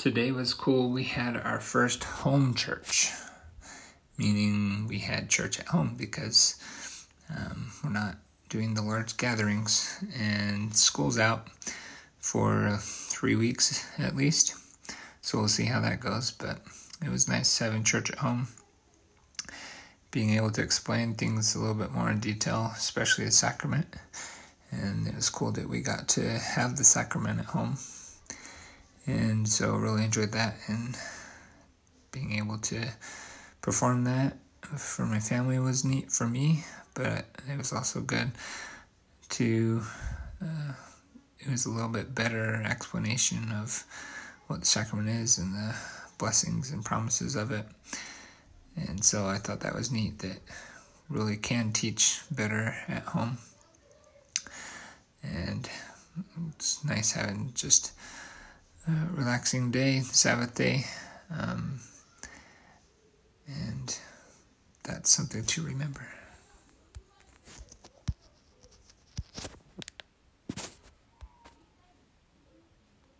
today was cool. We had our first home church, meaning we had church at home because um, we're not doing the large gatherings, and school's out for three weeks at least. So we'll see how that goes. But it was nice having church at home, being able to explain things a little bit more in detail, especially the sacrament. And it was cool that we got to have the sacrament at home and so really enjoyed that and being able to perform that for my family was neat for me but it was also good to uh, it was a little bit better explanation of what the sacrament is and the blessings and promises of it. And so i thought that was neat that really can teach better at home. And it's nice having just uh, relaxing day, Sabbath day, um, and that's something to remember.